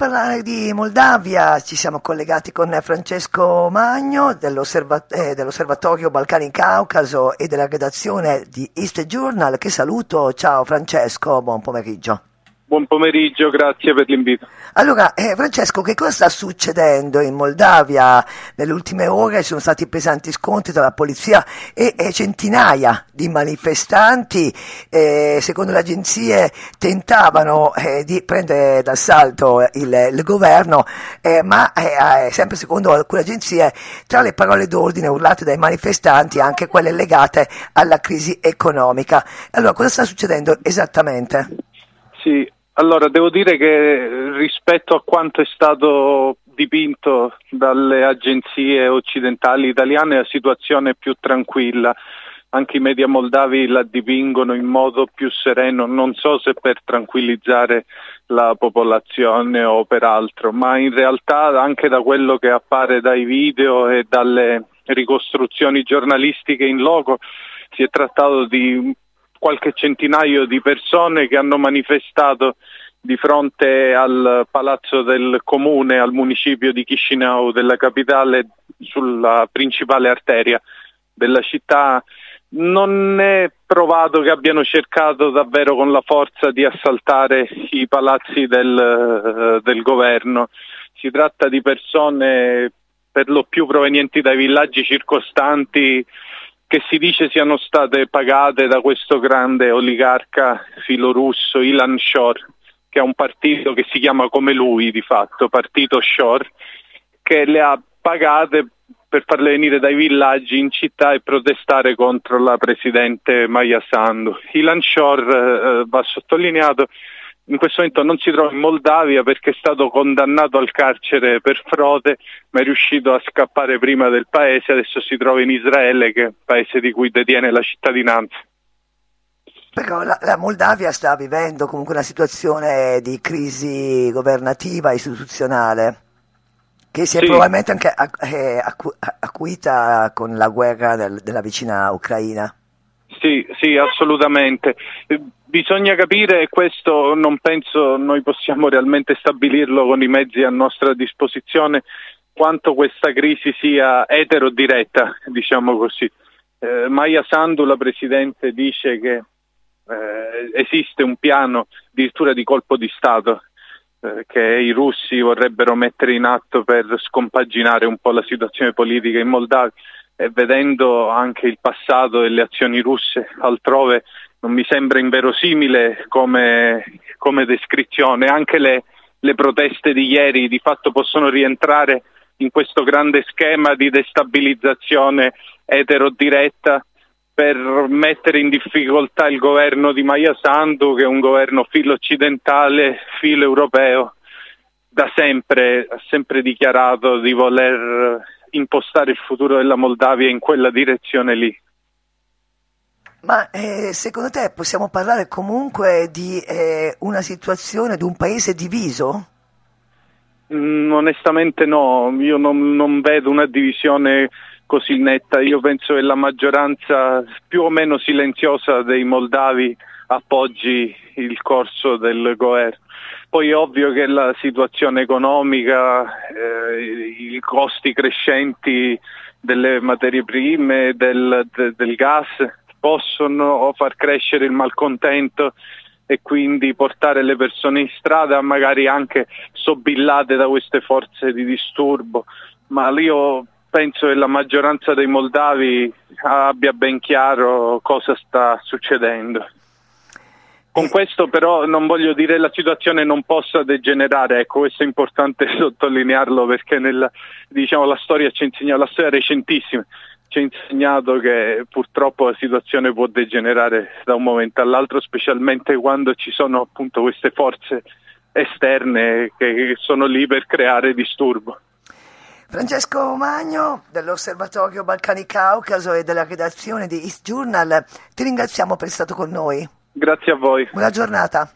parlare di Moldavia ci siamo collegati con Francesco Magno dell'Osserva- eh, dell'Osservatorio Balcani Caucaso e della redazione di East Journal che saluto. Ciao Francesco, buon pomeriggio. Buon pomeriggio, grazie per l'invito. Allora, eh, Francesco, che cosa sta succedendo in Moldavia? Nelle ultime ore ci sono stati pesanti scontri tra la polizia e, e centinaia di manifestanti, eh, secondo le agenzie tentavano eh, di prendere d'assalto il, il governo, eh, ma eh, eh, sempre secondo alcune agenzie, tra le parole d'ordine urlate dai manifestanti anche quelle legate alla crisi economica. Allora, cosa sta succedendo esattamente? Sì, allora, devo dire che rispetto a quanto è stato dipinto dalle agenzie occidentali italiane la situazione è più tranquilla. Anche i media moldavi la dipingono in modo più sereno, non so se per tranquillizzare la popolazione o per altro, ma in realtà anche da quello che appare dai video e dalle ricostruzioni giornalistiche in loco si è trattato di qualche centinaio di persone che hanno manifestato di fronte al palazzo del comune, al municipio di Chisinau, della capitale, sulla principale arteria della città. Non è provato che abbiano cercato davvero con la forza di assaltare i palazzi del, del governo. Si tratta di persone per lo più provenienti dai villaggi circostanti che si dice siano state pagate da questo grande oligarca filorusso Ilan Shor, che ha un partito che si chiama come lui di fatto, Partito Shor, che le ha pagate per farle venire dai villaggi in città e protestare contro la presidente Maya Sandu. Ilan Shor, eh, va sottolineato, in questo momento non si trova in Moldavia perché è stato condannato al carcere per frode, ma è riuscito a scappare prima del paese, adesso si trova in Israele, che è il paese di cui detiene la cittadinanza. Però la, la, Moldavia sta vivendo comunque una situazione di crisi governativa, istituzionale, che si è sì. probabilmente anche eh, acu- acuita con la guerra del, della vicina Ucraina. Sì, sì, assolutamente. Bisogna capire, e questo non penso noi possiamo realmente stabilirlo con i mezzi a nostra disposizione, quanto questa crisi sia eterodiretta, diciamo così. Eh, Maya Sandu, la Presidente, dice che eh, esiste un piano addirittura di colpo di Stato eh, che i russi vorrebbero mettere in atto per scompaginare un po' la situazione politica in Moldavia e vedendo anche il passato e le azioni russe altrove non mi sembra inverosimile come, come descrizione. Anche le, le proteste di ieri di fatto possono rientrare in questo grande schema di destabilizzazione eterodiretta per mettere in difficoltà il governo di Maya Sandu, che è un governo filo occidentale, filo europeo, da sempre ha sempre dichiarato di voler impostare il futuro della Moldavia in quella direzione lì. Ma eh, secondo te possiamo parlare comunque di eh, una situazione, di un paese diviso? Mm, onestamente no, io non, non, vedo una divisione così netta, io penso che la maggioranza più o meno silenziosa dei moldavi appoggi il corso del governo. Poi è ovvio che la situazione economica, eh, i costi crescenti delle materie prime, del, de, del gas possono far crescere il malcontento e quindi portare le persone in strada magari anche sobillate da queste forze di disturbo. Ma io penso che la maggioranza dei moldavi abbia ben chiaro cosa sta succedendo. Con questo però non voglio dire che la situazione non possa degenerare, ecco questo è importante sottolinearlo perché nella, diciamo, la storia ci insegna, la storia recentissima ci ha insegnato che purtroppo la situazione può degenerare da un momento all'altro, specialmente quando ci sono appunto queste forze esterne che sono lì per creare disturbo. Francesco Magno dell'Osservatorio Balcani Caucaso e della redazione di East Journal, ti ringraziamo per essere stato con noi. Grazie a voi. Buona giornata.